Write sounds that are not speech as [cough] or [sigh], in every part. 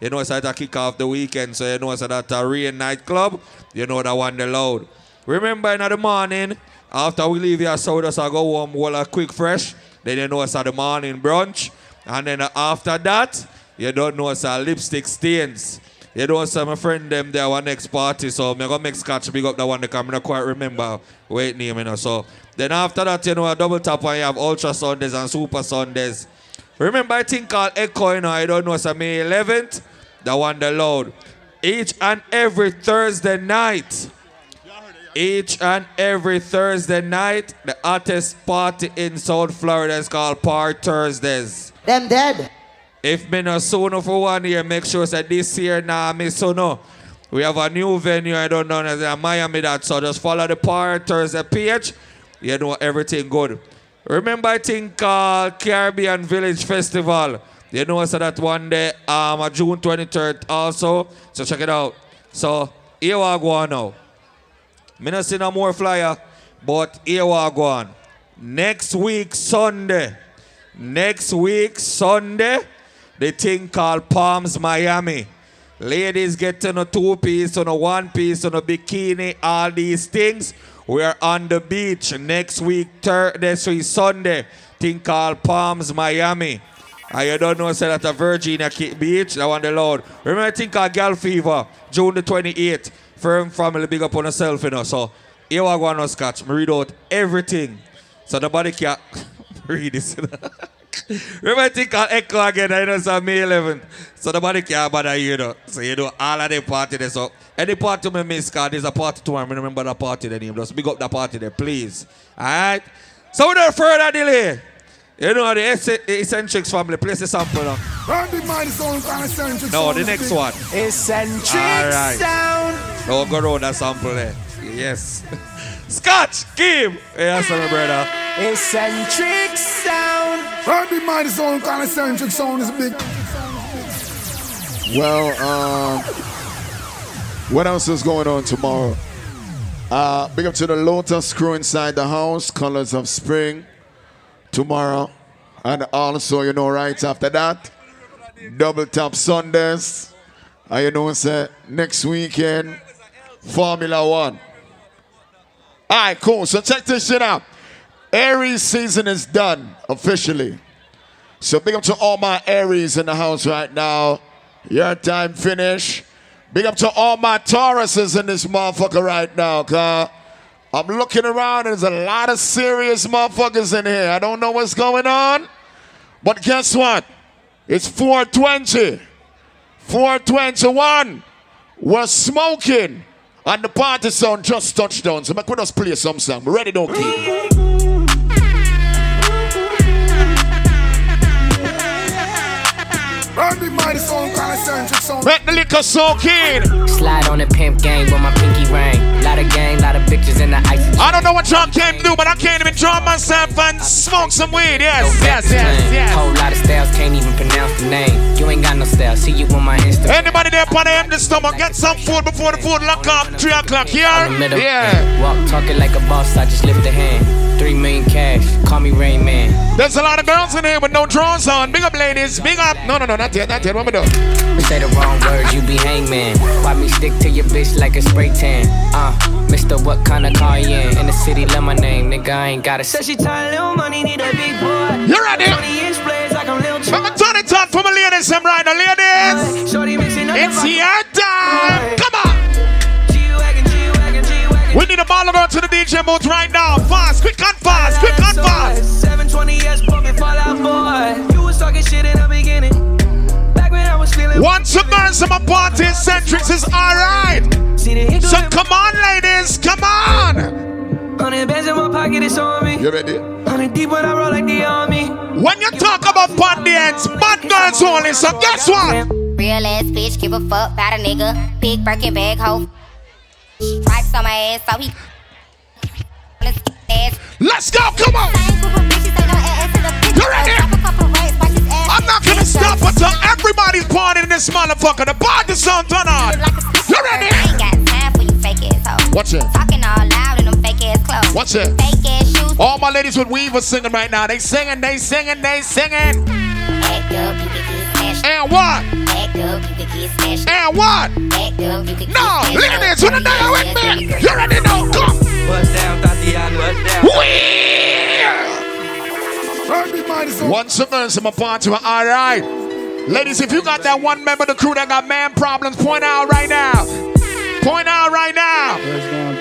You know, it's at a kick off the weekend, so you know, it's that a rain nightclub. You know, that one the loud. Remember, in the morning, after we leave here, so just I go home, well, a quick fresh. Then you know, it's at the morning brunch. And then uh, after that, you don't know, it's a lipstick stains. You know, some my friend them there one next party, so I'm gonna make scotch big up that one that I not quite remember wait name, you know. So then after that, you know, a double tap and you have Ultra Sundays and Super Sundays. Remember I think called Echo, you know, I don't know, it's May 11th, the one the load. Each and every Thursday night. Each and every Thursday night, the hottest party in South Florida is called Part Thursdays. Them dead. If me no soon for one year, make sure that this year now nah, me so no. We have a new venue, I don't know, in Miami that, so just follow the Party Thursday page. You know everything good. Remember I think called uh, Caribbean Village Festival. You know so that one day, um, June 23rd also. So check it out. So here we go on now. Not see no more flyer, but here we go on. Next week Sunday. Next week Sunday the thing called Palms Miami. Ladies get on a two piece, on a one piece, on a bikini, all these things. We're on the beach next week, Thursday, Sunday. Thing called Palms Miami. And you don't know, say that a Virginia Beach, that one the Lord. Remember, I think called Gal Fever, June the 28th. Firm family, big up on yourself, you know. So, here we go on scotch. Me read out everything. So nobody can [laughs] read this. [laughs] Remember, I think I'll echo again, I know it's on May 11th. So nobody care about that, you know. So you know, all of the party there. So any party me miss, because there's a party tomorrow. I remember that party the name. Just big up that party there, please. Alright? So without further delay, you know, the Eccentrix family, place the sample now. No, the next one. Eccentrix right. sound. Oh, go around that sample there. Yes. [laughs] Scotch, Keem. Yes, my brother. Eccentric sound. Randy Mighty Sound, kind of eccentric sound is big. Well, um, what else is going on tomorrow? Uh, big up to the Lotus crew inside the house, Colors of Spring, tomorrow. And also, you know, right after that, Double Tap Sundays. And you know, say, next weekend, Formula One. All right, cool. So check this shit out. Aries season is done officially. So big up to all my Aries in the house right now. Your time finish. Big up to all my Tauruses in this motherfucker right now, cuz. I'm looking around and there's a lot of serious motherfuckers in here. I don't know what's going on. But guess what? It's 420. 421. We're smoking. And the party sound just touchdown. So we just play some song. Ready, don't keep. Make the liquor soak in. Slide on the pimp gang with my pinky ring. Lot of gang, lot of bitches in the ice. I don't know what y'all came to do, but I can't even draw myself and smoke some weed. Yes, yes, yes, yes. Whole lot of styles, can't even pronounce the name. You ain't got no style. See you on my Instagram. Anybody there on the empty stomach, get some food before the food lock up. Three o'clock here. Yeah. Walk talking like a boss. I just lift a hand. Three million cash. Call me Rain Man. There's a lot of girls in here with no drawers on. Big up, ladies. Big up. No, no, no, not yet, not yet. What we do? Say the wrong words, you be hangman. Why me stick to your bitch like a spray tan? Uh, Mister, what kind of car you in? In the city, love my name, nigga. I ain't got it. Said she tired, little money, need a big boy. You're ready. 20 inch blades like I'm little I'm turn it on for my ladies. I'm right, ladies. Shorty It's your time. Come on. We need a baller girl to the DJ booth right now. Fast, quick and fast, quick and fast. 720S, put me fall out, boy. You was talking shit in the beginning. Back when I was feeling. Once a man, some party centrics is alright. So come on, ladies, come on. Hundred bands in my pocket, it's on me. You ready? Hundred deep when I roll like the army. When you talk about party ends, bad girls only. So guess what? Real ass bitch, give a fuck about a nigga. Big Birkin bag, hoe. Stripes on my ass, so he. Let's go, come on! You ready? I'm not gonna stop until everybody's partying in this motherfucker. The party song turn on. You ready? I ain't got time for you fake Watch it. Talking all loud in them fake ass clothes. Watch it. Fake ass shoes. All my ladies with weave are singing right now. They singing, they singing, they singing. Act up, you get this cash. And what? Act Act up, you could get smashed. And what? Act up, you could get No, smashed look at up. this. When the nigga with me, you already know. Come. Bust down, Tatiana, bust down. Once again, some party. All right. Ladies, if you got that one member of the crew that got man problems, point out right now. Point out right now.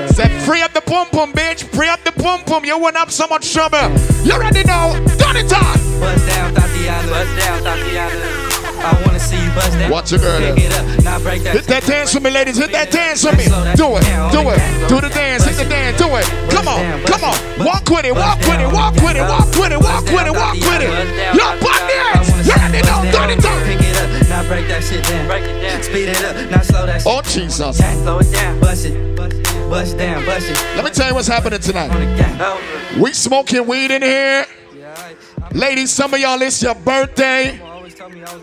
Say, free up the pum pum, bitch. Free up the pum pum. You went up so much trouble. You already know. Done it on. Bust down, Tatiana, bust down, Tatiana. I wanna see you bust down. Watch it, girl. Pick it up, now break that. Hit that dance for me, ladies. Hit that dance for me. Do it. Do it. Do the dance. Hit the dance. Do it. Come on. Come on. Walk with it. Walk with it. Walk with it. Walk with it. Walk with it. Walk with it. Your butt dance. You already know. Done it on. Pick it up, now break that shit down. Break it down. Speed it up, now slow that oh, shit Oh, Jesus. Slow it down, bust it, bust it, bust down, bust it. Let me tell you what's happening tonight. On the gang, over. We smoking weed in here. Ladies, some of y'all, it's your birthday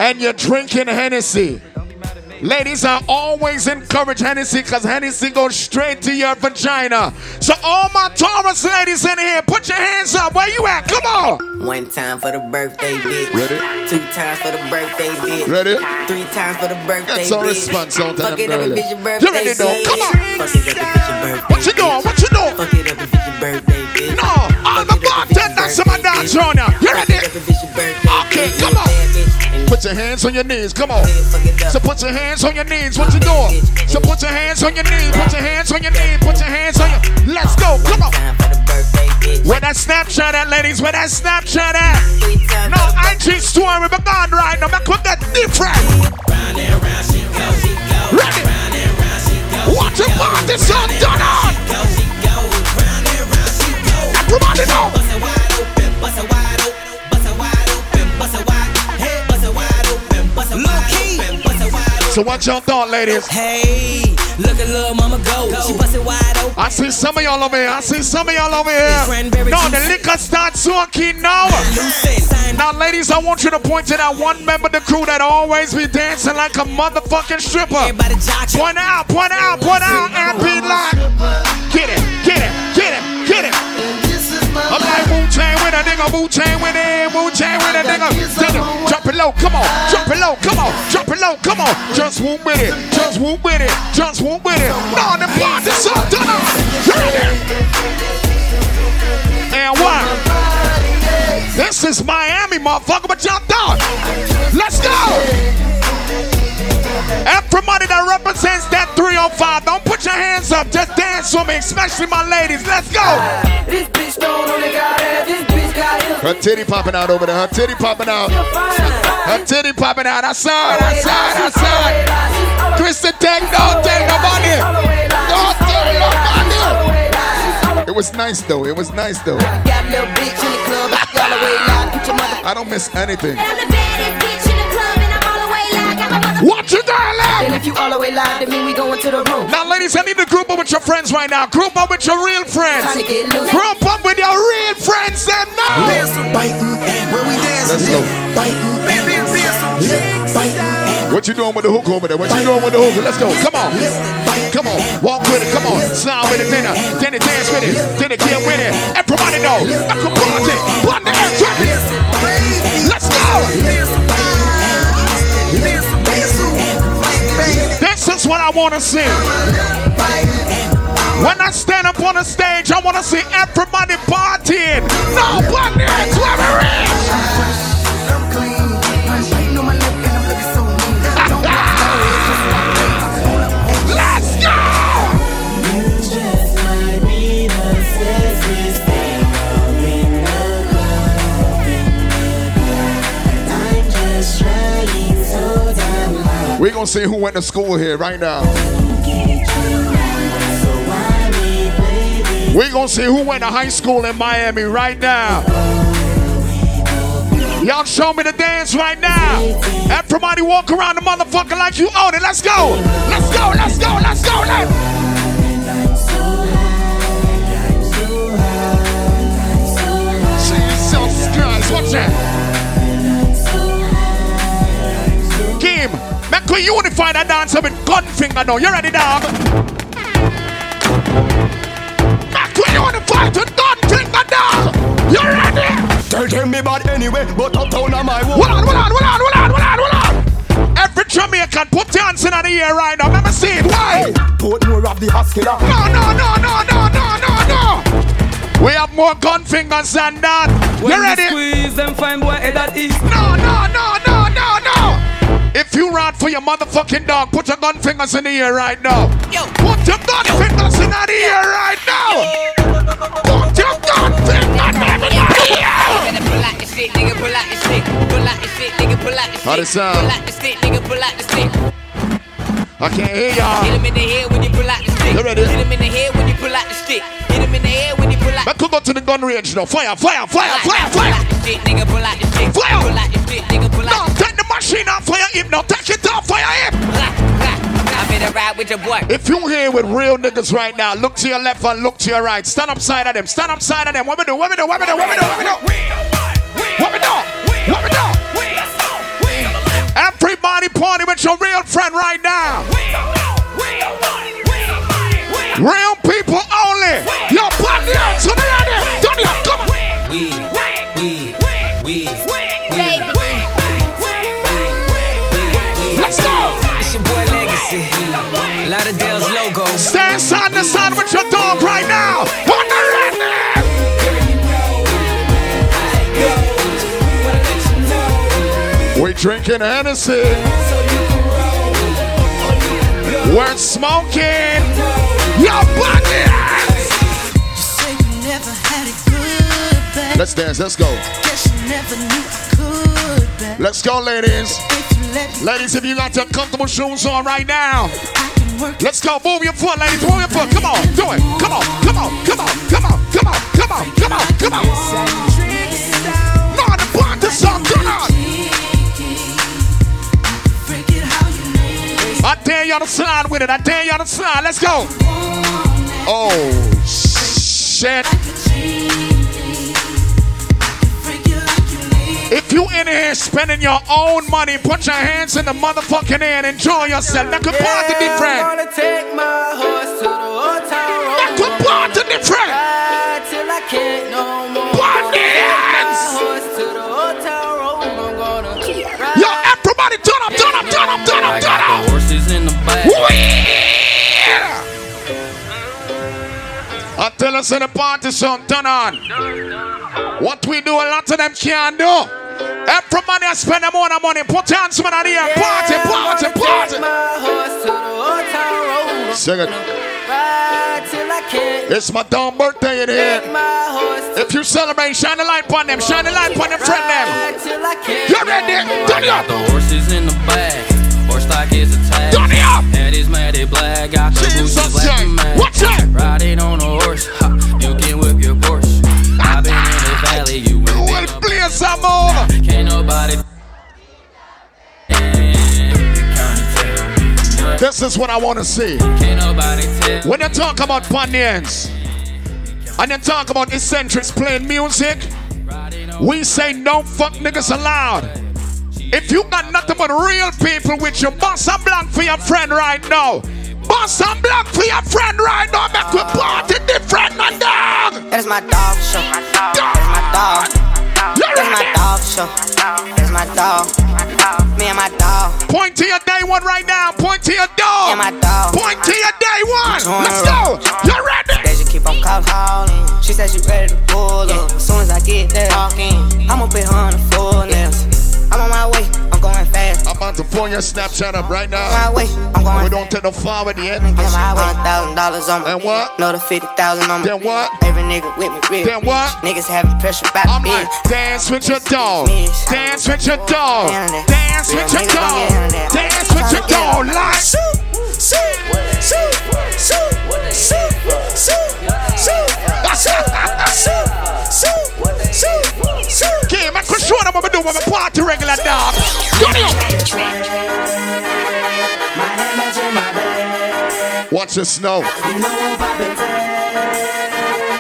and you're drinking Hennessy. don't be mad at me. Ladies, I always encourage Hennessy because Hennessy goes straight to your vagina. So all my Taurus ladies in here, put your hands up. Where you at? Come on. One time for the birthday bitch. Ready? Two times for the birthday bitch. Ready? Three times for the birthday That's all bitch. response all time, Fuck it up girl. if it's your You ready, though? Come on. Fuck it up if it's your birthday What you doing? What you doing? Fuck it up if it's your birthday bartenders in my dance ya. You ready? Fuck it up if it's your birthday Okay, come on. Bad bitch. And Put your hands on your knees. Come on. fuck it up. So put your hands on your knees. What you doing? So put your hands on your knees. Put your hands on your knees. Put your hands on your. Let's go. Come on. Time for the birthday. Where that Snapchat at, ladies? Where that Snapchat at? No, IG story, but gone right now. Make that different. Ready? Watch your party so done on. Everybody know. So what y'all thought, ladies? Hey, look at little mama go. She bust it wide open. I see some of y'all over here. I see some of y'all over here. No, the liquor starts soaking now. Now, ladies, I want you to point to that one member of the crew that always be dancing like a motherfucking stripper. Everybody jock Point out, point out, low, come on, drop it low, come on, drop it low, come on. Just whoop with it, just whoop with it, just whoop with it. No, the party's so done. And what? This is Miami, motherfucker, but y'all done. Let's go. Everybody that represents that 305, don't put your hands up, just dance with me, especially my ladies. Let's go. This bitch don't only got ass. Her titty popping out over there. Her titty popping out. Her titty popping out. I saw it. I saw it. I saw it. Krista Tech, don't take no money. Don't take no money. It was nice though. It was nice though. Got a little bitch in the club. All the way loud. Put your mother. I don't miss anything. I'm the baddest bitch in the club and I'm all the way live. Got my mother- What you doing, And love? if you all the way loud, then mean we going to the room. Now, ladies, I need to group up with your friends right now. Group up with your real friends. Trying to get loose. Group up with your real friends. Them now. Let's go. What you doing with the hook over there? What you doing with the hook? Let's go. Come on. Come on. Walk with it. Come on. Slide with it. Then, uh, then it dance with it. Then it get with it. Everybody know. I can party. Put the air. Let's go. What I want to see. When I stand up on the stage, I want to see everybody partying. Nobody else gonna see who went to school here right now. We're gonna see who went to high school in Miami right now. Y'all show me the dance right now. Everybody walk around the motherfucker like you own it. Let's go. Let's go. Let's go. Let's go. Let's Christ. Watch that. Make we unify that dancer with gun finger now. You ready, dog? Make we unify to gun finger, dog. You ready? Don't tell them me bad anyway, but uptown am my wall. Hold on, hold on, hold on, hold on, hold on, hold on. Every Jamaican Jamaican, put your hands in the air right now. Let me see it. Why? Put more of the hospital. No, no, no, no, no, no, no, no. We have more gun fingers than that. When you ready? squeeze them fine boy head that is. No, no, no, no, no, motherfucking dog, put your gun fingers in the air right now. Put your gun fingers in the air right now. Put your gun fingers in the air. Pull out the shit, nigga, pull out the shit. Pull out the shit, nigga, pull out the How sound? Pull out the shit, nigga, pull out the shit. I can't hear y'all. him in the head when you pull out the stick. You ready? Hit him in the head when you pull out the stick. Hit him in the head when you pull out Let's go to the gun range now. Fire, fire, fire, fire, pull fire. out the shit, nigga, pull out the stick. Fire. Pull out the shit, nigga, pull out the machine off fire him now. Take it off fire him. I'm in a ride with your boy. If you here with real niggas right now, look to your left and look to your right. Stand upside of them. Stand upside of them. What we do? What we do? What we do? What we do? What we do? What we do? What we do? Everybody party with your real friend right now. Real people only. Yo, put the hands to the end. Turn We're with your dog right now. On the. We drinking Hennessy. We're smoking. Let's dance. Let's go. Let's go, ladies. Ladies, if you got your comfortable shoes on right now, let's go. Move your foot, ladies. Move your foot. Come on. Do it. Come on. Come on. Come on. Come on. Come on. Come on. Come on. Come on. No, the party song. Turn on. break it how you need. I dare y'all to slide with it. I dare y'all to slide. Let's go. Oh, shit. If you in here spending your own money, put your hands in the motherfucking air and enjoy yourself. That could party different. Wanna take my horse to the old town road. That could party different. Ride till I can't no more. Party My hands. horse to the. I'm gonna ride. Yo, everybody turn up, turn up, turn up, turn up, I turn got the up. horses in the back. Yeah. Until us in the party song, turn on. What we do, a lot of them can't do. I spend them on money. Put your hands in the air. Party, party, party. My horse to the old town road. Sing it. Ride till I can't. It's my dumb birthday in here. If you celebrate, shine the light on them. Shine the light on them, friend them. ride till I can't. You ready? Turn it up. The horses in the back. Horse stock is attached. Turn it up. Head black. Got the Jesus, boots black matte. What's that? Riding on a horse. Ha, you can whip your Porsche. I've been in the valley. You ain't Well, been play some more. Can't nobody. This is what I want to see. When you talk about Pon Di Endz and you talk about Eccentrix playing music, we say no fuck niggas allowed. If you got nothing but real people with you, boss a blank for your friend right now. Boss a blank for your friend right now. Make we party different, man, dog. That is my dog show. That is my dog. You That's my dog show. That's my dog. Me and my dog. Point to your day one right now. Point to your Me and my dog. dog. Point to your day one. Let's go. You ready? They just keep on calling. She said she ready to pull up. As soon as I get there, I'ma her on the floor nails. I'm on my way. I'm going fast. I'm about to pull your Snapchat up right now. I'm On now. my way. I'm going We don't take no forward yet. Get my way. Hundred thousand dollars on me. And what? Another fifty thousand on me. Then what? Every nigga with me, real. Then what? Niggas having pressure about I'm me. like, dance with your dog. Dance with your dog. Dance with your dog. Dance with your dog. Like. Okay, man, could show them what we do when we party regular dog. Turn it up. Watch the snow.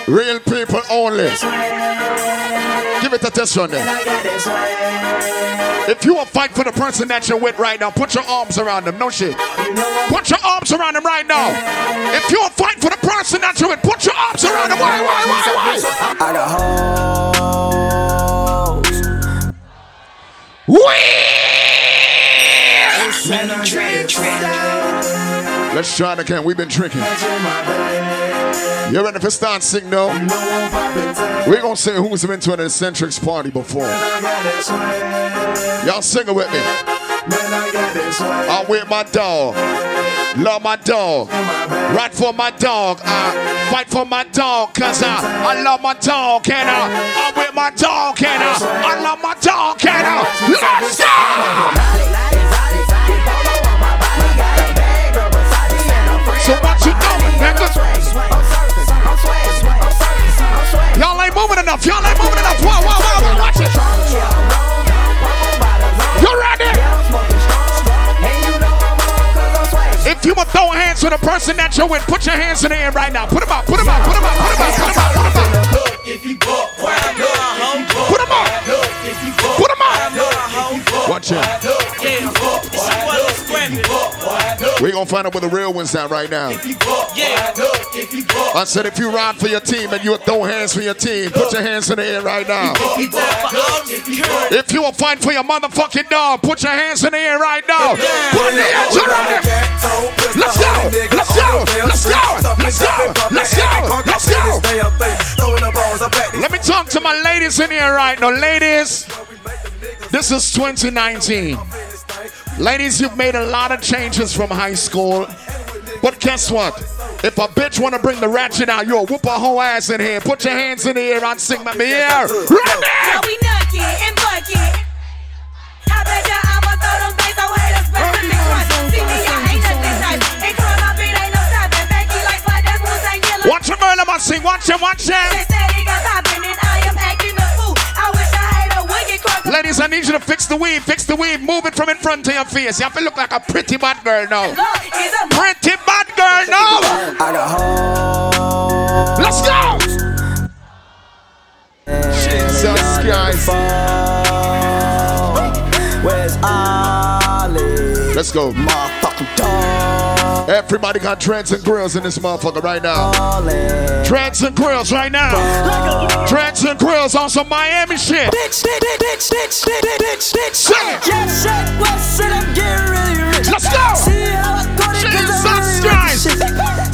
Real people only. Give it a test run there. If you want to fight for the person that you're with right now, put your arms around them. No shit. Put your arms around them right now. If you want to fight for the person that you're with, put your arms around them. Why, why, why, why? I got hoes. Let's try it again. We've been drinking. You ready for start sing now? We're gonna say who's been to an Eccentrix party before. Y'all sing it with me. I'm with my dog. Love my dog. Right for my dog. I fight for my dog. Cause I, I love my dog. And I, I'm with my dog. And I, I love my dog. And I, let's go! So what you doing, nigga? Y'all ain't moving enough. Y'all ain't moving enough. Wow, wow, wow, wow. Watch it. You ready? If you would throw hands to the person that you're with, put your hands in the air right now. Put them up, put them up, put them up, put them up, put them up, put them up. Put them up. Put them up. Watch it. We gonna find out where the real ones at right now. I said if you ride for your team and you throw hands for your team, put your hands in the air right now. If you will fight for your motherfucking dog, put your hands in the air right now. Put hands around it. Let's go. Let's go. Let's go. Let's go. Let's go. Let's go. Let me talk to my ladies in here right now. Ladies, this is 2019. Ladies, you've made a lot of changes from high school. But guess what? If a bitch wanna bring the ratchet out, you'll whoop her whole ass in here. Put your hands in the air and sing my me here. Now we nucky and bucky. I bet ya I'ma throw them things away. That's better than crunch. See me, I ain't nothing nice. Ain't caught up, it ain't no stopping. Becky like fly, that's what I'm yellow. Watch him, Merlin, man, sing. Watch him, watch They him. said he got poppin' and Ladies, I need you to fix the weave. Fix the weave. Move it from in front of your face. You have to look like a pretty bad girl now. Look, he's a Pretty bad girl now. I got hoes. Let's go. Jesus Christ. Where's Ollie? Let's go. Motherfucking dog. Everybody got dreads and grills in this motherfucker right now. Dreads and grills right now. Dreads and grills on some Miami shit. It. Shit, I'm getting really rich. Let's go. See how I got it, 'cause I'm.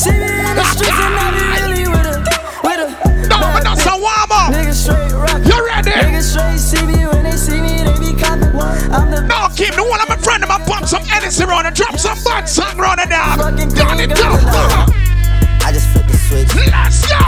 See me in the streets and I be really with a, with a. No, but that's a warm up. Niggas straight rock. You ready? Niggas straight see me when they see me, they be copping. I'm the No, keep the one of my friend. I'm pump some Edison around and drop some butt song the dog. Fucking Down it down. I just flip the switch. Let's go.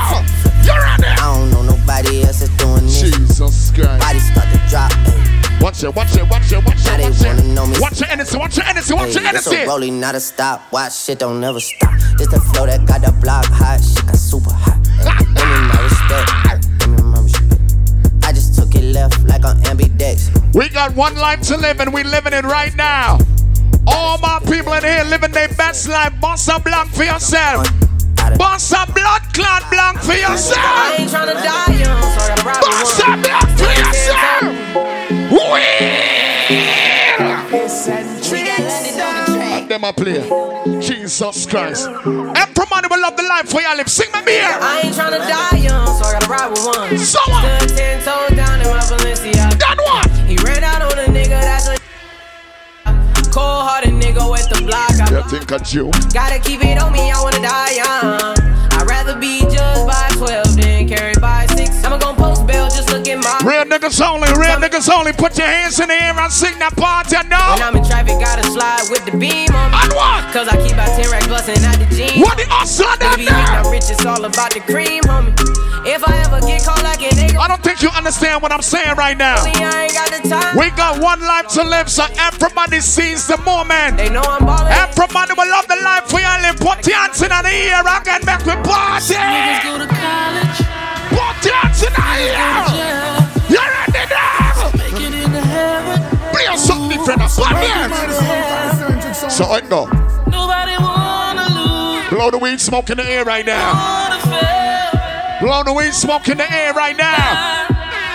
You ready? I don't know nobody else that's doing this. Jesus Christ. Body start to drop. Ay. Watch it, watch it, watch it, watch Now it, they watch wanna it. know me. Watch your Edison, watch your Edison, watch your Hey, it's a rolling, not a stop. Watch shit don't never stop. This the flow that got the block hot. Shit got super hot. [laughs] Give me my respect. Give me my respect. I just took it left like on ambidex. We got one life to live and we living it right now. All my people in here living their best life. Boss a blank for yourself. Boss a blood clot blank for I yourself. ain't tryna die young, so I gotta Boss a one. blood for yourself. Wheel. Them a play. Jesus Christ. Everybody will love the life for your lips. Sing my beer. I ain't tryna die young, so I gotta ride with one. So what? Stood ten toes down in my Balenciaga. That one. He ran out cold hearted nigga with the block. I You think a Jew? gotta keep it on me, I wanna die young. I'd rather be judged by 12 niggas only, real niggas only. Put your hands in the air and sing that part, you When know. I'm in traffic, gotta slide with the beam on me. And what? Cause I keep out 10 racks bustin' out the jeans. What the hustle that Baby, I'm rich, it's all about the cream, homie. If I ever get caught like an nigga, I don't think you understand what I'm saying right now. I ain't got the time. We got one life to live, so everybody sees the moment. They know I'm ballin'. Everybody will love the life we all live. Put your hands in the air and get back with party. Niggas go to college, Put your hands in the air. Jail, You ready now? make it into heaven. Play something different. Put your. So I go. Nobody wanna lose, Blow the weed smoke in the air right now. Blow the weed smoke in the air right now.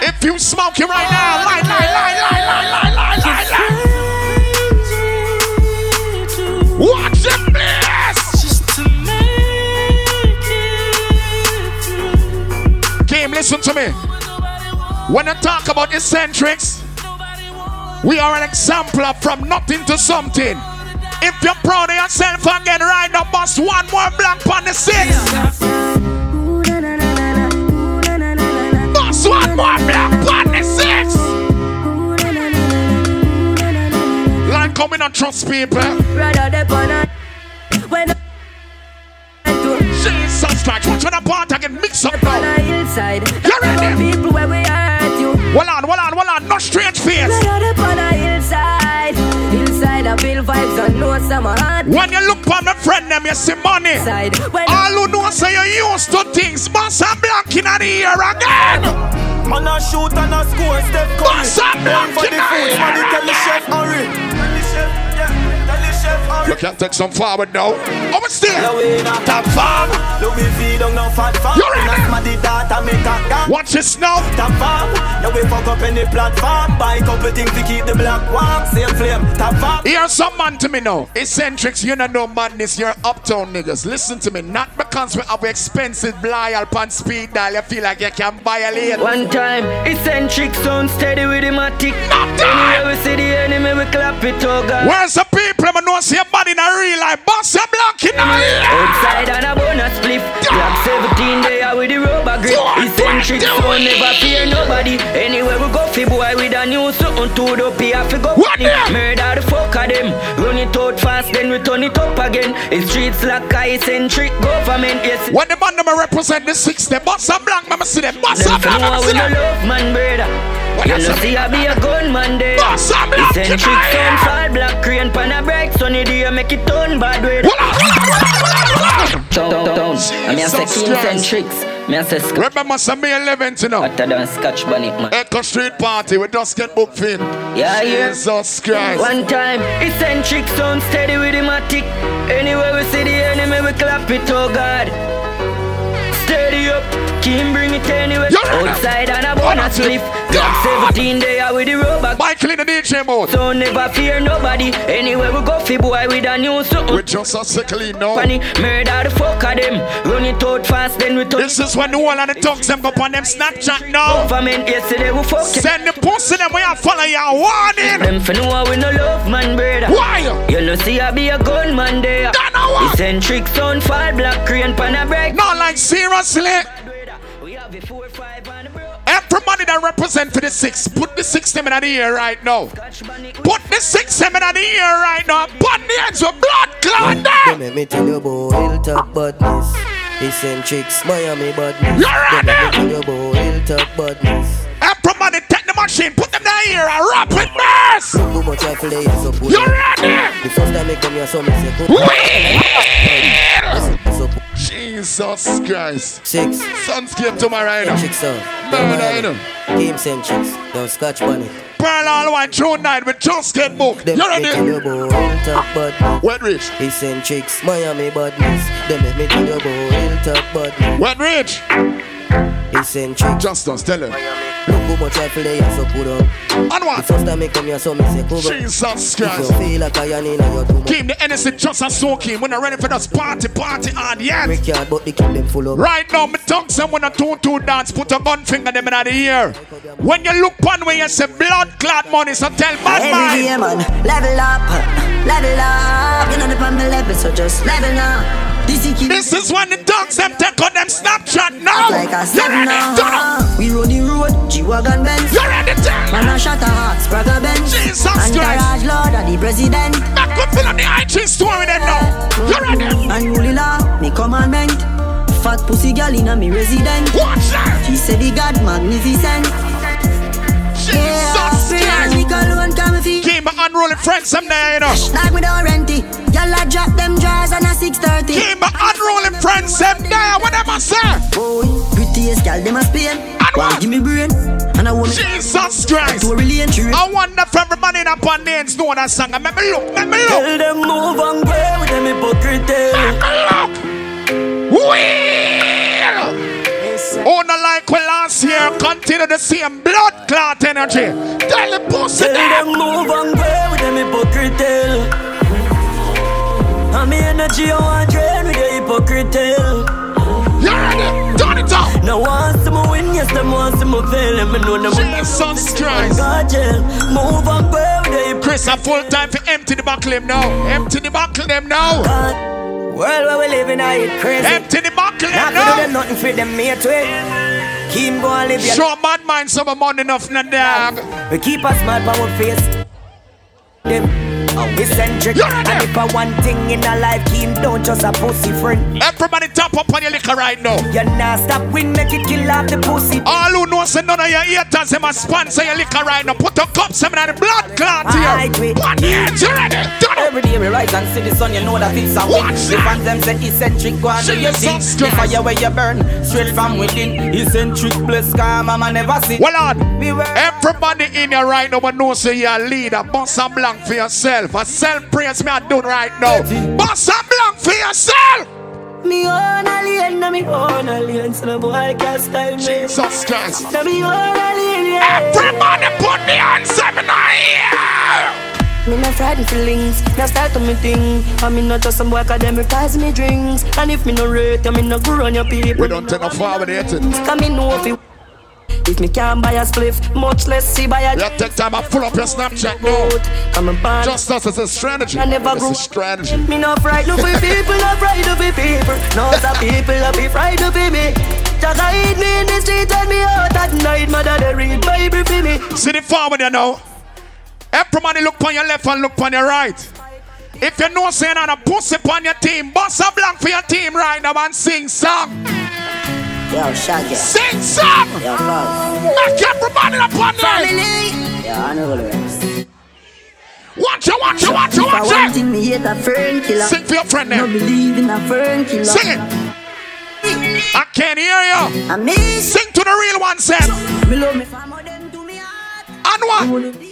If you smoke it right now, lie, lie, lie, lie, lie, lie, lie, lie, lie. Watch it, please. Just to make it through. Listen to me. When I talk about Eccentrix, we are an example of from nothing to something. If you're proud of yourself again, right now, bust one more blank on the six. Bust one more blank on the six. Line coming on trust people. Rather the banana. When Jesus Christ, watch when the part again mix up now. You ready? On. Strange face. Rather the on a hillside. Hillside I feel vibes and know some heart When you look for my friend, them you see money. side. When All who know say you used to things, boss and black in the ear again. Man a shoot and a score, Steph Curry. Boss and black For in the the food, ear. money tell the chef hurry. You can take some forward now. Oh, but still. Now we in a top farm. Louis V don't know fat. You ready? That's my data make a. Watch this now. Top farm. Now we fuck up any platform. Buy couple things to keep the black warm. Same flame. Top farm. Here's some man to me now. Eccentrix, you don't know madness. You're uptown niggas. Listen to me. Not because we have expensive loyal pan speed dial. You feel like you can violate. One time, eccentric sound steady with the matic. Not time. Anywhere we see the enemy, we clap it, oh God. Where's the people? I know see your body in a real life. Boss your block in the ear. Outside and a bonus spliff. Black 17 there with the rubber grip. Eccentric do never fear nobody. Anywhere we go, fi boy with a new something to the pay. I fi go What Murder the fuck of them. Run it out fast, then we turn it up again. It's streets like a eccentric government. Yes. When the man them represent the six, the boss a blank, mama see them. Boss a Them know mama see them. love man, brother. You know see I be a gunman there. Eccentric sound fall black crane pan a break sunny day make it turn bad weather. Hold on, hold on, hold on, hold on. Down, down, down. I mean I say Jesus king Christ. centrics. Me I say scotch Remember, some me 11 to know. hotter than scotch bonnet man. Echo Street Party, we just get booked in. Yeah, yeah. Jesus Christ. One time, eccentric sound steady with the matic. Anywhere we see the enemy, we clap it, oh God. Steady up, King bring it anywhere. You? Outside and a bonus slip. God? Black 17 there with the rubber. Michael in the DJ mode. So never fear nobody. Anywhere we go, fi boy with a new something. We just a sickly now. Funny, murder the fuck of them. Run it out fast, then we turn This is when the whole of the dogs them go on them Snapchat now. government. Yesterday we fuck. Send the pussy them we are follow your warning. Them fi know we no love man, brother. Why? You know see I be a gunman there. Don't know what? Eccentric sound fall black crane pan a break. Not like seriously. We have a four five on the bro. Everybody that represent for the six, put the six them in the ear right now. Put the six them in the ear right now. Put the hands with blood clot They them. make me tell you about hilltop badness. Eccentrix, Miami badness. You ready? They make me tell you about hilltop badness. Everybody take the machine, put them the ear and rap with bass. Look much I play, so put You ready? The first time I come here, so me say, put Wheel! Jesus Christ. six. Suns came to my right now. Centrics out. Murder. Game Centrics. Don't scratch bunny. Pearl all one June night with just get booked. You make me tell ready? you about hilltop badness. When rich? Eccentrix, Miami badness. They make me tell you about hilltop badness. When rich? Eccentrix. Just us, tell him. Look how much I play, so put on. And The first time I come here, so me say, cover. Jesus If you Christ. feel like I am in your much. Keep the NSC just as so keen. We're ready for this party, party on yet. Break your but they keep them full of. Right now, me tongue them when a two two dance, put a gun finger them in the ear. When you look on when you say blood clot money, so tell bad man. day, man, level up, level up. You know the the level, so just level up. This is when the dogs them take on them Snapchat now. like a You seven ready? Turn up. now. We roll the road, G-Wagon Benz. You ready? Turn Man, a shot a heart, Spragga Benz. Jesus And Christ. garage lord of the president. Not good for the IG story them now. You ready? And rule law, me commandment. Fat pussy girl in a me resident. Watch that. She said the God magnificent. Jesus and Christ. come feet. Keep my unruly friends them there, you know. Like me don't rent it. Y'all a drop them drawers on a 630. Keep my friends them there, whatever say. Boy, prettiest girl them a Spain. what? One give me brain, and I want me Jesus Christ. to really. I wonder if everybody in upon names know that song. Let me look, let me look. Tell them move and go with them hypocrite. Look. Wheel. Oh, no, like we last year, continue the same blood clot energy. Tell the pussy Tell them. move and go with them hypocrite. And me energy I want drain with the hypocrite. You ready? Turn it up. Now once me win, Yes, them want to me fail and me know them Jesus Christ. Move on, where they Chris, a full time for empty the buckle him now. Empty the buckle them now. God. World where we live in, I it crazy. Empty the buckle Not to do them nothing for them mate with. Keep going live your Show mad mind some money enough na dog. We keep a smile on our face. Them eccentric. And if I one thing in a life, Kim don't just a pussy friend. Everybody top up on your liquor right now. You not stop win, make it kill off the pussy. All who know say none of your haters them a sponsor your liquor right now. Put a cup some in the blood clot here. we- One hands, you ready? Done. Every day we rise and see the sun, you know that it's a win. The fans them say eccentric, go and do your thing. The fire where you burn, straight from within. Eccentric, bless, calm, mama never see. Well on. We Everybody in here right now but know say you're a leader. Boss a blank for yourself. A self praise me I do right now. Boss a blank for yourself. Me own alien, na me own alien, so the boy can't style me. Jesus Christ. Na me own alien, yeah. Everybody put the hands up in the air. Me no frightened feelings, no start to me thing. I mean not just some boy cause them requires me drinks. And if me no rate, I mean no grow on your people. We don't take no forward eh, yet. Come in know if it if me can't buy a spliff, much less see buy a Yeah, take time and pull up your Snapchat now. I'm a band. Just us as a strategy. I never It's grew a strategy. Me no frightened for people, no frightened for people. No some people I be frightened for me. Just hide me in the street and me out at night. Mother they read Bible for me. See the forward you know. Everybody look on your left and look on your right. If you know saying on a pussy on your team, bust a blank for your team right now and sing song. Yo, Shaggy. Sing song! Yo, Buzz. Make everybody up on there! Yo, I know rest. Watch it, watch it, watch it, If I watch it! thing, me hate a fern killer. Sing for your friend No believe in a fern killer. Sing it! I can't hear you. I miss. Sing to the real one, Seth. Me love me family, them to me heart. And what?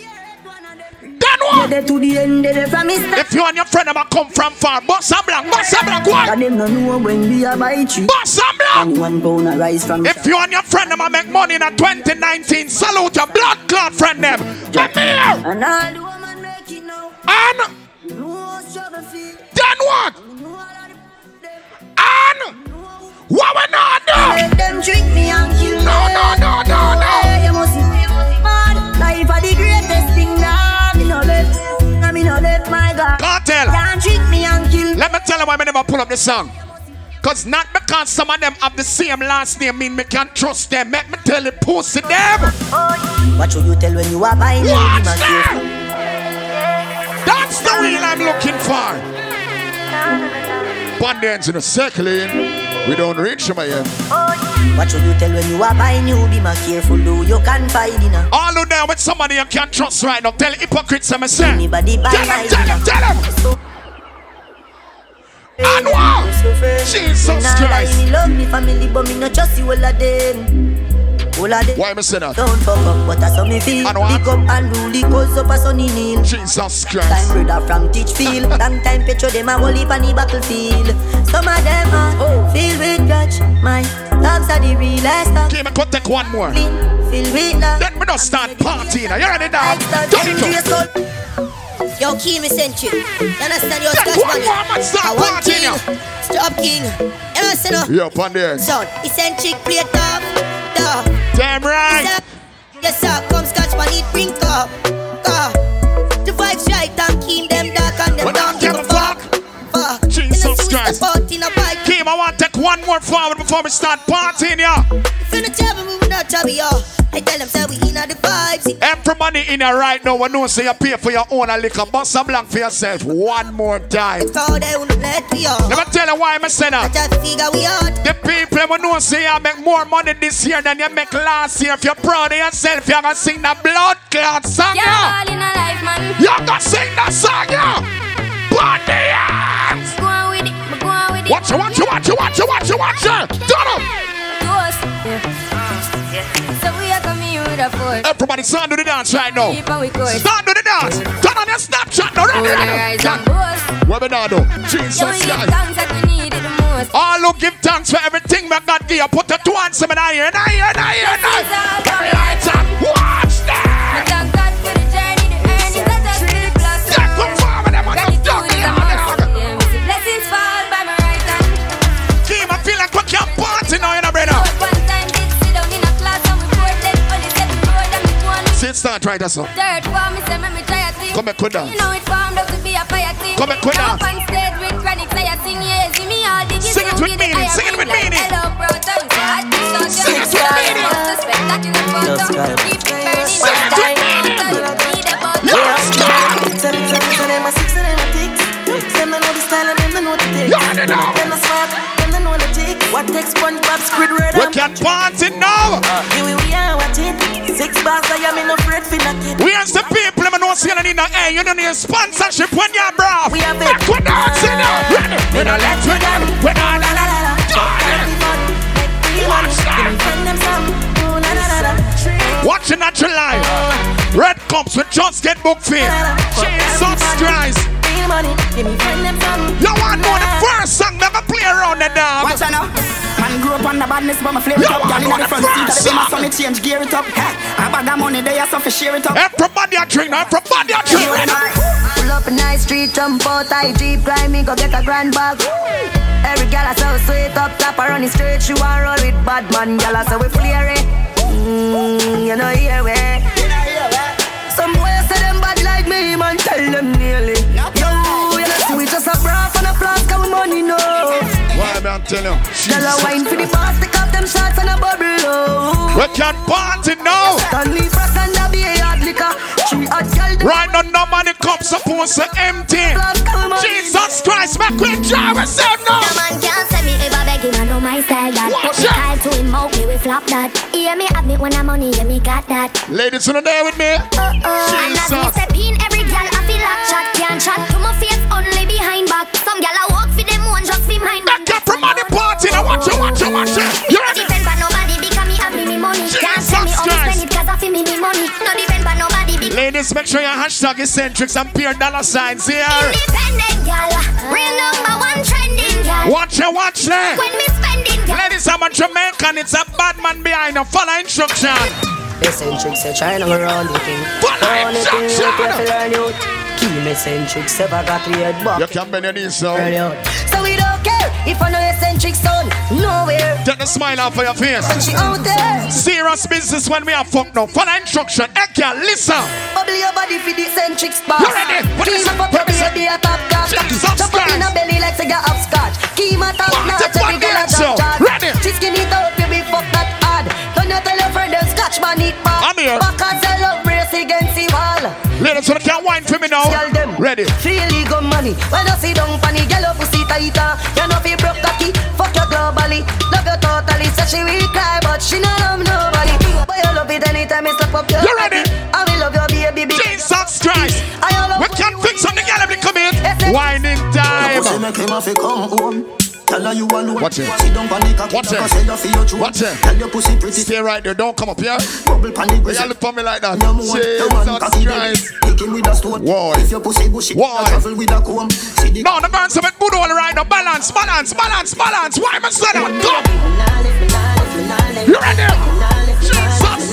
If you and your friend a come from far, bust a blank, bust a blank, Cause what? them no know when we a buy tree. Bust a blank! And one pound a rise from If you and your friend a make money in a 2019, salute your blood clot friend them. Let me hear. And all the woman make it now. And No struggle feel. then what? No all of them. And what we not do? Let them trick me and kill me. No, no, no, no, no. You must be mad. Life are the greatest thing now. Me no left. I me no oh, left my God. Cartel. Can't trick me and kill. Let me tell you why I never pull up the song. Cause not because some of them have the same last name mean me can't trust them. Let me tell you, pussy them. What should you tell when you are buying Watch man them. That's the wheel I'm looking for. Bandits in a circle in. We don't reach them here. What should you tell when you are buying you be my careful do you can find in a All of them with somebody you can't trust right now. Tell hypocrites I'm say. anybody buy Tell them, tell them, tell them. And what? Jesus Me nah lie, Christ. me love me family but me no trust you all of them all of them Why am I saying that? don't fuck up but that's how me feel And what? Pick up and rule the cause up a sunny kneel Jesus Christ. Time brother from Teachfield Long time petro them a whole heap on the battlefield Some of them are oh. filled with grudge My dogs are the realest of Okay, me could take one more. clean Filled with love Then we don't start partying. You ready now? Like the Turn it dangerous up. gold. Yo, Keem Eccentric. You understand your Then Scotch man money? I want partying. king. Stop king. You understand? no? Yeah, Bandits. Sound. Eccentric play top. Damn right. Yes, sir. Come Scotch money. Bring up. Uh. The vibes right and keep them dark and them don't give a fuck. Fuck. Jesus You know, so we Christ. step out in a bike. Keem, I want to take one more forward before we start partying, yeah. If you not travel, we will not travel, yo. I tell them, say we in the vibes. Everybody in here right now, we know say you pay for your own a liquor. Bust some blank for yourself one more time. Call they won't let me on. Let me tell you why I say I that. try to figure we out. The people we know say you make more money this year than you make last year. If you're proud of yourself, you're gonna sing the blood clot song, yeah. in a life, man. You're gonna sing that song, yeah. Go on with it. Watch it, watch it, watch it, watch it, watch it. Turn up. Toast. So we are coming here with a force. Everybody, start do the dance right now. Keep on we course. Start do the dance. Turn on your Snapchat now. Over Ready, the ready. rise. What we now do? Jesus Yeah, we give Christ. thanks that we need it the most. All who give thanks for everything we got give. Put the two hands in my ear, in my ear, in my ear, in my ear. Give Let's start right us up. Third form, me say me me try a thing. Come back, could You know it formed up to be a fire thing. Come back, could Now dance. up on stage with chronic, say I sing, yeah, see me all diggy Sing it so with with meaning, I sing it ring with like meaning. Hello, proton, say I think so, Sing it just with like meaning. the spectacular photo. Just like- Keep it burning, Sing it just like with mountain. Need a button. Seven, seven, seven, them a six and them a ticks. Them they know the style and them they know the tick. Them the smart, them they know the tick. What takes SpongeBob, Squidward, We and can party now. Here we we are what it. Six bars, I am in a people, I'm not saying in the air. You don't need sponsorship when you're broke. We have it. Back with now. Ready? We don't let you down. We don't la la la la. Watch that. Watching at your life. Red cups we just get book fee. Jesus Christ. You want to know the first song that I play around the dog? Watch out now. Man grew up on the badness, but my flare it Yo, up. I Girl inna know the the front seat, first of the bima, song. so me change gear it up. Ha, I bag of money, they are so for share it up. Everybody a drink now. Everybody a drink. Pull up a nice street, jump out, I jeep, climb me, go get a grand bag. Every gal I so sweet up top, I run it straight, she want roll with bad man, gal I so we flare it. Mm, you know here we. Some boys say them bad like me, man, tell them nearly. Bra and flask of money, no. Why am I telling you? Gal a wine for the boss, take off them shots and a bubble, oh. We can party now. Stanley Frost and a be hard liquor. Three hot gal, Right now, no money cups supposed to empty. Jesus Christ, make we try ourselves now. The man can't say me ever begging, I know my style that. Watch Put me it. tied to him, out me we flop that. Hear me have me when I'm money, yeah me got that. Ladies, you there with me? Uh oh. And as me Jesus. step in, every gal I feel like chat can't chat to my face only behind back. Some I walk for them one just for mine. Back up from the party now. Watch it, watch it, watch it. You No ready? depend on nobody because me have me me money. Can't Jesus tell me how me Christ. spend it 'cause I feel me me money. No depend on nobody because Ladies, make sure your hashtag Eccentrix and peer dollar signs here. independent gal, real number one trending gal. Watch it, watch it. When me spending gal. Ladies, I'm a Jamaican. It's a bad man behind the follow instruction. Eccentrix, say trying to around the thing. Follow Only thing instruction. Pay for learn you. Key Eccentrix, ever got weird back. You can bend your knees now. So we don't care if I know Eccentrix Sound, nowhere. Take the smile off of your face. She out there. Serious business when we are fucked now. Follow instruction. Ekia, listen. Bubble your body for the eccentric spot. You ready? What is Keep it? up your What is it? baby a top. Jesus Chop up in a belly like say you have scotch. Keep a top notch, every girl a drop shot. Ready? She skinny out, baby, fuck that hard. Don't you tell your friend them scotch man it back. I'm here. Back and sell up, Ladies, you can't wine for me now. Tell them. Ready? Feel ego money. When I see down funny, girl up pussy tighter. You know fi broke cocky, fuck you globally. Love you totally, so she will cry, but she not love nobody. But you love it anytime it's slap up your You ready? I will love your baby. baby. Jesus Christ. I love We can fix something, girl, if they come in. Yes, sir. Whining time. Pussy him have to come home. Tell her you alone. Watch it. On the cocky, Watch it. say you feel your throat. Watch it. Tell your pussy pretty. Stay right there. Don't come up here. Bubble pan the You grizzly. look for me like that. No more, no Jesus. Christ. Kick him with a stone. Why? If your pussy bushy, Why? travel with a comb. See the No, the have a good all right now. Balance, balance, balance, balance. Why am I saying that? Come. You ready? Jesus.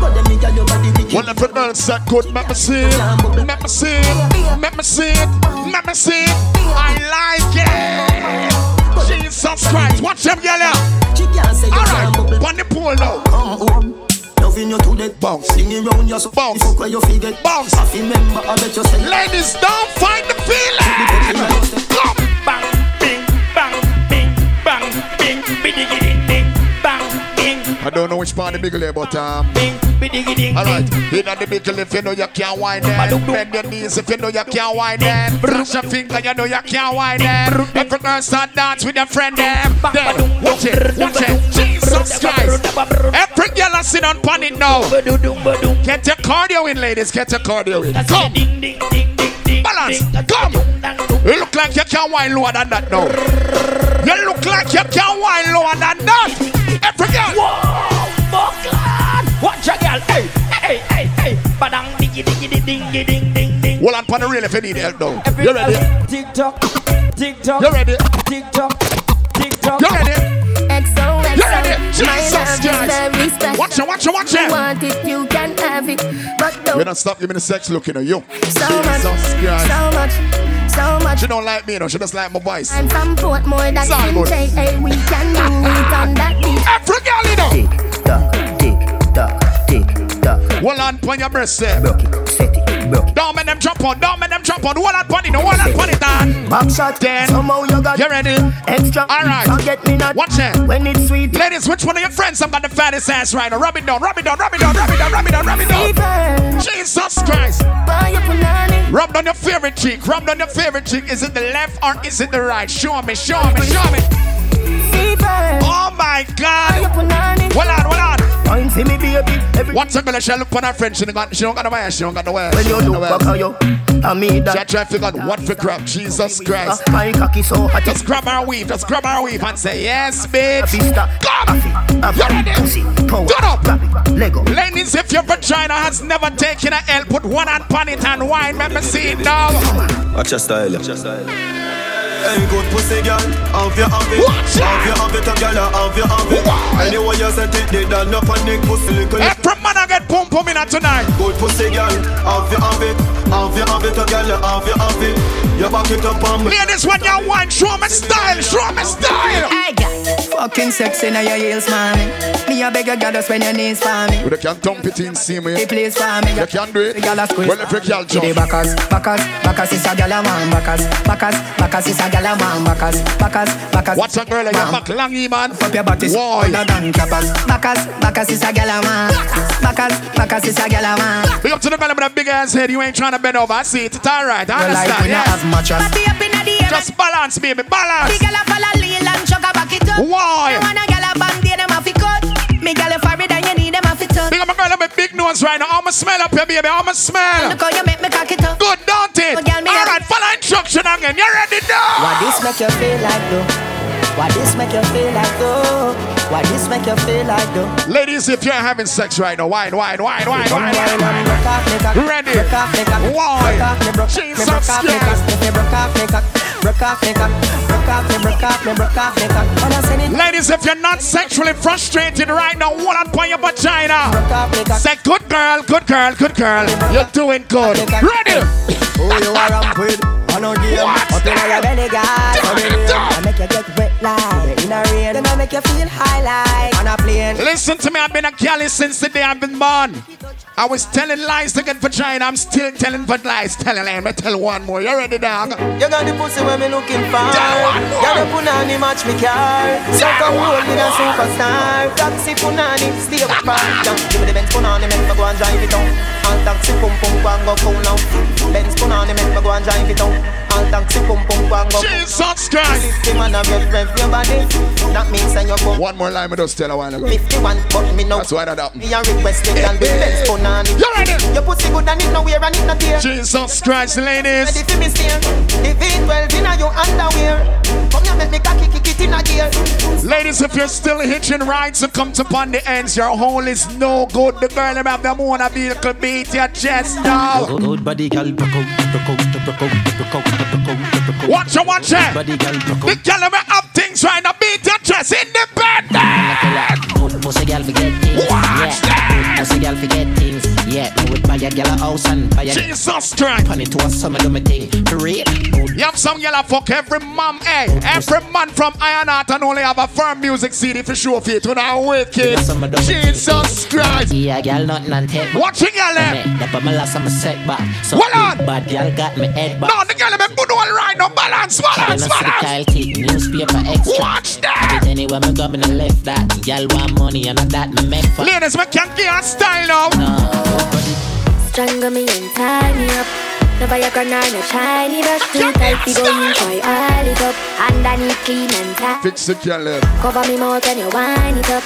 But them nigga your body big. Well, if a girl said good, let me see it. Let me see it. Let me see it. Let me see it. I like Them, girl. yeah. She can't say you can't bubble. On the pool now. Loving you to death. Bounce. Singing round your so Bounce. Fuck where you figure. Bounce. I feel member. I bet you say. Ladies, don't find the feeling. Come. Don't know which part the big but um. bing, bidigi ding All right, ding. in the middle if you know you can't wind them. Bend your knees if you know you can't wind them. Flash your finger, you know you can't wind them. Every girl start dance with your friend them. Then watch it, watch it. Jesus Christ. Every girl I sit on pan it now. Get your cardio in, ladies. Get your cardio in. Come, ding, ding, ding, ding, ding, balance. Come. You look like you can't wind lower than that now. You look like you can't wind lower than that. Every girl. Whoa, Buckland. Watch a girl, hey, hey, hey, hey. Badang, diggy, diggy, diggy, diggy, ding, ding, ding. Hold on, pan the rail if you need help now. You ready? girl, Tick tock, tick tock, You ready? tick tock, tick tock. You ready? XO, You ready? XO, my Jesus Christ. very special. Watch it, watch it, You it. want it, you can have it, but don't don't stop giving the sex looking at you. so much, Christ. so much, so much. She don't like me, no. She just like my voice. I'm from Portmore, that's Sound in good. J. Hey, we can do it on that beat. Every girl, you know. Tick tock, tick tock, tick Hold on, point your breast there. Broke it, set it, it. Don't make them jump on, don't make them jump on. Hold on, point it, hold on, point it on. Back shot, Then, somehow you got you ready? extra. All right. Forget me not. Watch it. When it's sweet. Ladies, which one of your friends have got the fattest ass right now? Rub it down, rub it down, rub it down, rub it down, rub it down, rub it down. Jesus Christ. Buy your punani. Rub down your favorite cheek. Rub down your favorite cheek. Is it the left or is it the right? Show me, show me, show me. Oh my God. Hold on, hold on. Wine see me baby. Every What's a girl? She look for her friend. She don't got, she don't got the wear. She don't got the wear. when you look back the at you, I mean that She try to figure out what for grab. Jesus Christ. Uh, My cocky so hot. Just grab her weave. Just grab her weave and say yes, bitch. Come. Afi. You ready? Afi. Pussy. Up. Grab it. Lego. Ladies, if your vagina has never taken a L, put one hand on it and wine. Let me see it now. Watch your style. Watch your style. Hey, good pussy girl, have you have it? Watch. Have you have it, a girl, have you have it? Why? Anyway you set it, they done up on the pussy little. Every man I get pum pum in tonight. Good pussy girl, have you have it? Have you have it, a girl, have you have it? You back it up on me. Ladies, when you wine, show me style, show me style. Hey, girl. Fucking sexy now your heels for me. Me a beg you girl just when your knees for me. But you can dump it in, see me. The place for me. You can do it. The girl a squeeze. Well, if you can Give the jump. backers, backers, backers is a girl a man. Backers, backers, backers is a girl a man. Backers, backers, backers. What's a girl like your Man. back longy, man? Up your body, Why? other than clappers. Backers, backers is a girl a man. Backers, backers is a girl a man. Big up to the girl with a big ass head. You ain't trying to bend over. I see it. It's all right. I Your life understand. we not have Yes. mattress. Party up inna the air. Just balance, baby. Balance. The cut. Me gyal a forehead and you need them a fi tuck. Big up my girl with big nose right now. I'ma smell up here, baby. I'ma smell. Look how you make me cock it up. Good, don't it? Oh, girl, me All follow instruction again. You ready now? What this make you feel like though? What this make you feel like though? What this make you feel like though? Ladies, if you're having sex right now, wine, wine, wine, wine, Come wine, wine wine. and broke off me cock. Ready? Broke off. Why? Broke off me broke. Jesus Me broke off me cock. Christ. If me broke off me. Broke off me. Broke off me, broke off me, broke off me cock. When I send it. Ladies, if you're not sexually frustrated right now, what hold on point your vagina. Broke off me cock. Say, good girl, good girl, good girl. You're doing good. Ready? Who you are with? On a game. Up inna your belly, girl. Done, On the rain. done. I make you get wet like in a rain. Then I make you feel high like on a plane. Listen to me, I've been a Cali since the day I've been born. I was telling lies to get vagina. I'm still telling but lies. Telling lies. Me tell one more. You ready, dog? You got the pussy when me looking for. Tell one more. Girl, you punani match me car. Suck a hole with a superstar. Taxi punani, stay park. Yeah, Give me the Benz punani, make me go and drive it down. All taxi pum pum go and go cool now. Benz punani, make me go and drive it down. All taxi pum pum go and go. Jesus Christ. Lift him and a rev rev your body. That means that you go One more line, me just tell a while ago. 51, but me no. That's why that happened. Me a request the girl with Benz punani. You ready? Your pussy good and it no wear and it no tear. Jesus Christ, ladies. Ready for me steer The V12 inna your underwear Come here make me cocky kick it inna gear Ladies, if you're still hitching rides and come to upon the ends, your hole is no good. The girl them have them own a vehicle beat your chest now. Good body girl, broke out, broke out, broke out, broke out, broke out, out. Watch it, watch it. Body girl, The out. them have things right now. Beat your chest independent. Good pussy girl forget things. Watch yeah. Pussy girl forget things. Yeah. It buy a girl a house and buy a Jesus Christ. Pon it to a summer do me thing. Good. You have some yellow fuck every mom, eh? hey. Every man from Iron Heart and only have a firm music CD for show for it. When I wicked. Jesus Christ. Yeah, girl nothing on tape. Watching y'all them. Eh? That but my last summer set back. So Hold on. bad girl got me head back. No, the girl them good all right. No balance, balance, When I see the balance. Kyle T, newspaper extra. Watch that. Anyway, me go me left that. Girl want money and I that me make for. Ladies, we can't get on style now. Strangle me and tie me up. No Viagra nor no shiny brush Too tight fi go in try all it up Underneath clean and tight Fix the girl. Cover me mouth and you wind it up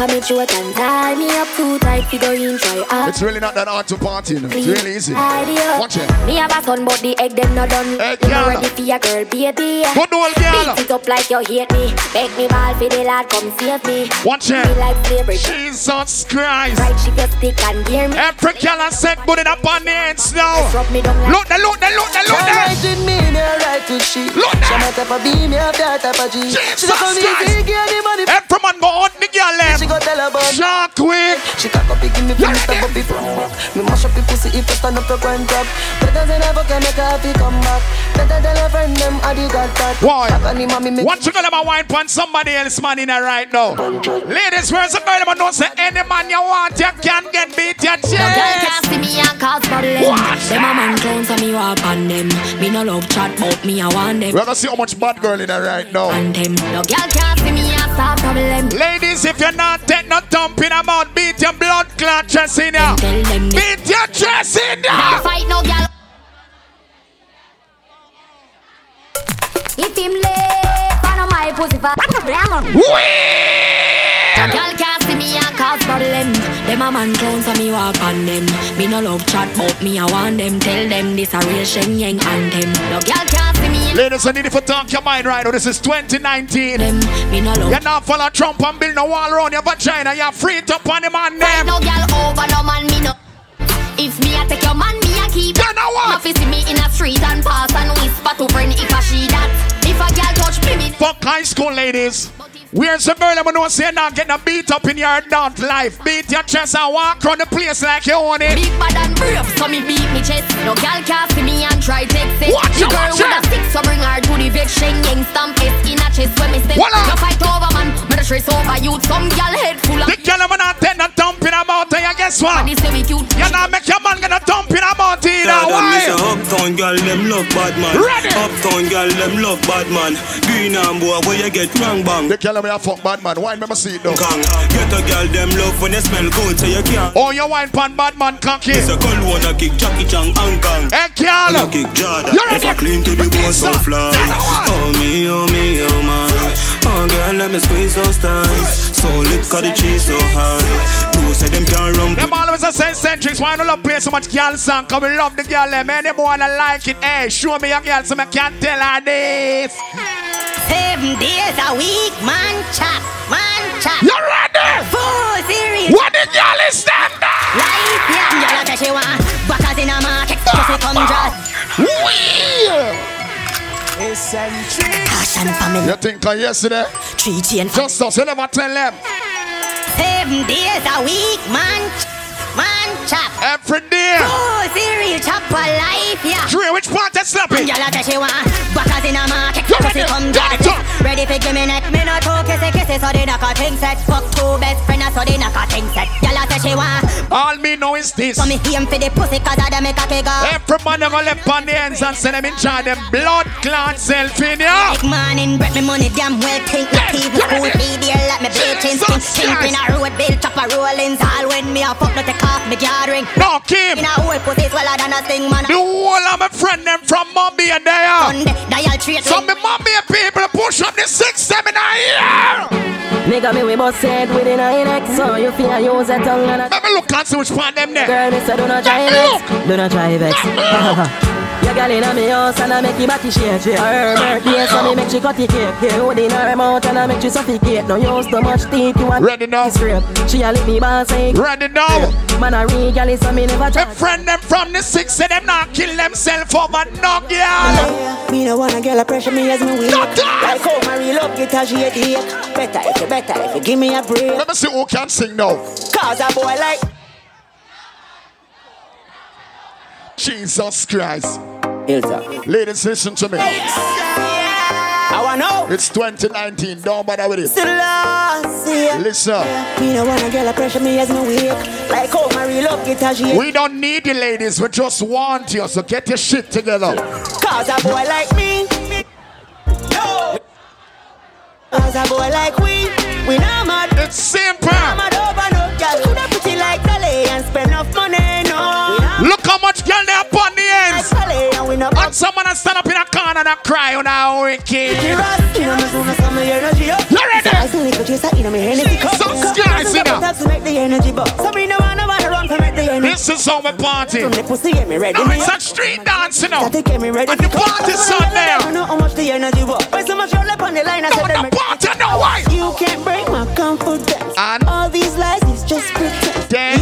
Hamper me throat and tie me up Too tight fi go in try all It's really not that hard to party. You know. It's really easy. Idea. Watch it. Me have a son but the egg them not done Egg You girl. not ready for your girl baby Good old girl. Beat it up like you hate me Make me ball for the lad come save me Watch Me like slavery Jesus Christ. Right she get stick and gear me Every girl has said put it up on the ends now. Rub me down like Look there, look there, look there, look She there. right with me, me a right with she Look She there. my type of B, me have that type of G She Jesus not come Christ. easy, give the money Every man go on the girl them. She go tell her about Shark quick. She cock up, give me feel stop up before Me mash up the pussy if you stand up your grind top Better than ever can make her happy come back Better than a friend them I the got that Why? On the mommy What you gonna about wine pon somebody else man in there right now? Ladies, where's the girl? But don't say any man you want, you can get beat your No girl can't see me and cause problem. Them a man clowns so me walk on them. Me no love chat but me I want them. We're gonna see how much bad girl in there right now. And them. No girl can't see me and problem. Ladies, if you're not take no thump in about beat your blood clot chest in ya. Beat your chest in ya. fight no girl. If him late, know my pussy fat. No girl can't see me and cause problem. Them a man clowns so me walk on them. Me no love chat but me I want them. Tell them this a real Shenyeng anthem. No girl can't. Ladies, I need you to talk your mind right now. This is 2019. No. You're not follow Trump and build no wall around your vagina. You're free to on man Fight them. no girl over no man me no. If me I take your man, me a keep. You know what? If see me in a street and pass and whisper to friend if I she that. If a girl touch me, me Fuck high school ladies. Where's the girl that know say not getting a beat up in your adult life? Beat your chest and walk around the place like you own it. big bad brave, so me beat me chest. No girl can see me and try take it. Watch the girl watch with a stick, so bring her to the vex. Shenyeng stamp it in a chest when me step. Voila. No fight over man, me the stress over you. Some girl head full of. The girl I'm not take no thumping about you. Guess what? Body say we cute. You not make your man get a thumping about you. Yeah, Either. that me say Why? uptown girl them love bad man. Ready. Uptown girl them love bad man. Green and boy where you get wrong bang. The girl me a fuck bad man. Why never see it though? Kang. Get a girl them love when they smell good so you can't. Oh, you wine pan bad man cocky. It's a girl wanna kick Jackie Chan and Kang. Hey, girl. Wanna kick Jordan. You If ready? I clean to the bone so fly. Oh me, oh me, oh man. Oh girl, let me squeeze those thighs. So lit, cause the cheese so high. Who said them can't run? Them always a same centrics. Why don't love play so much girl song? Cause we love the girl them. Any boy that like it. Hey, show me a girl so I can tell her this. Seven days a week, man chop, man chop. You ready? Full series. What the girl is that? Life, yeah, girl, I she want. Backers in a market, pussy come draw. Eccentrix Caution family. You think of yesterday? Three chain Just us, you never tell them. Seven days a week, man. Man chop. Every day. Full series chop for life, yeah. Three, which part is slapping? Girl, I she want. Backers in a market, Ready for give me neck. Me not talk kissy kissy, so they knock a thing set. Fuck two best friends, so they knock a thing set. Girl, I she want. All me know is this. So me aim for the pussy, cause I dem make a kick up. Every man gonna left on the ends and send them in charge them blood clot self in ya. Like morning, bread me money, damn well think Not even school fee there, like me bleaching skin Sink in a road, bill, chop a rollings All when me a fuck, no take off me gathering No, Kim. In a whole pussy, sweller than a sting man The whole of my friend them from Mumbai and there. Sunday, dial treat Some me Mumbai people push up the six seven here. Nigga, me we bust head within a neck So you feel use a tongue and a Let me look and see which part them there. Girl, me say do not try vex Do not try vex [laughs] Your girl inna me house and I make your body shake shake. Her birthday so me make she cut the cake Here hood in her mouth and I make she suffocate No use too much teeth you want Ready now. Scrape She a lick me boss say Ready now. Man a real girl so me never My try friend them from the six say them not kill themselves over no girl. Me no wanna girl a pressure me as me weak Not that. Like how my real love get a shade ache Better if you better if you give me a break Let me see who can sing now. Cause a boy like Jesus Christ. Hilltop Ladies, listen to me. I wanna know It's 2019. Don't bother with it. Still lost, yeah. Listen. Me no wanna girl a pressure me as me weak Like how my real love get a shade We don't need the ladies, we just want you. So get your shit together. Cause a boy like me No Cause a boy like we We not mad It's simple. Not mad over no girl Coulda pretty like Dolly And spend we not And someone stand up in a corner and cry on our wicked. You know me soon as some energy up You ready? I still lick a chaser in me energy cup Some Cup, skies cup, in cup, to make the energy bust So me no wanna wanna run to make the energy This is how we party. From the pussy get me ready No, it's a street dance, you know. Get me ready And the party's I on there. don't know how much the energy was. Why so much roll up on the line? I No, said them the party, no why. You can't break my confidence. And? all these lies is just pretend.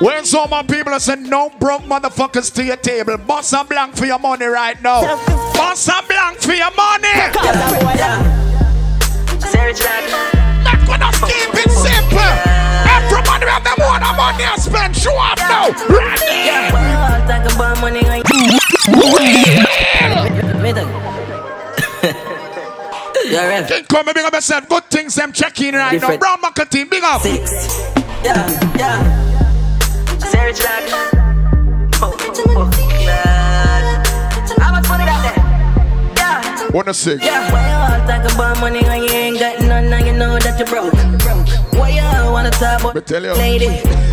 Where's all my people that say no broke motherfuckers to your table? Boss a blank for your money right now. Boss a blank for your money. Not gonna keep it simple. Everybody have them one money and spend. Show up now. Ready? Yeah, well, talk about money. like- Wait a Yeah, Rev. King come big up yourself. Good things them checking right now. Different. Brown market team, big up. Yeah, yeah. Search that. Oh, oh, oh. Nah. How much money that there? Yeah. Wanna sing? Yeah, why you all talk about money when you ain't got none and you know that you broke? Why you all wanna talk about tell you. lady?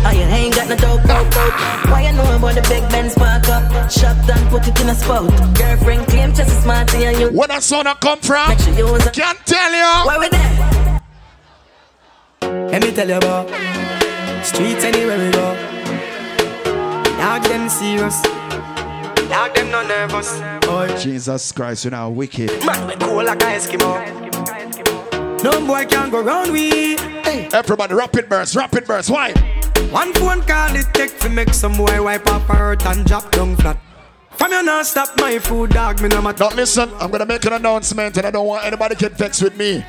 Oh, you ain't got no dope, dope, dope. Why you know about the big Benz park up? Shop done, put it in a spot. Girlfriend claim just as smart and you. Where that son come from? Make sure you use a- Can't tell you. Where we there? Let me tell you about streets anywhere we go. Dog them serious. Dog them no nervous. Boy, Jesus Christ, you're now wicked. man, we cool like a Eskimo. No boy can go round we. Hey. Everybody, rapid burst, rapid burst. Why? One phone call it take to make some boy wipe up hurt and drop down flat. From you not stop my food, dog. Me no matter. Now listen, I'm gonna make an announcement and I don't want anybody to get vexed with me.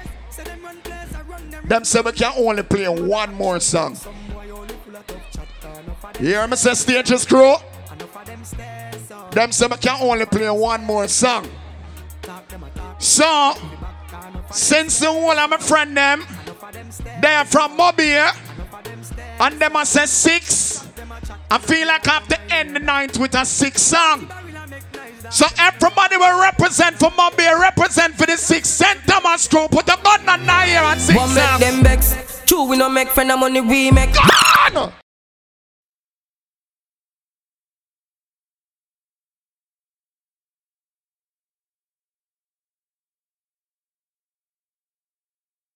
Them say we can only play one more song. You hear me say stages crew? Them say we can only play one more song. So, since the whole of my friend them, they are from Mobile, and them I say six, I feel like I have to end the night with a six song. So everybody will represent for Mobile, represent for the six St. Thomas crew. Put a gun on here and six One make them vex. Two we no make friend of money we make. Gone!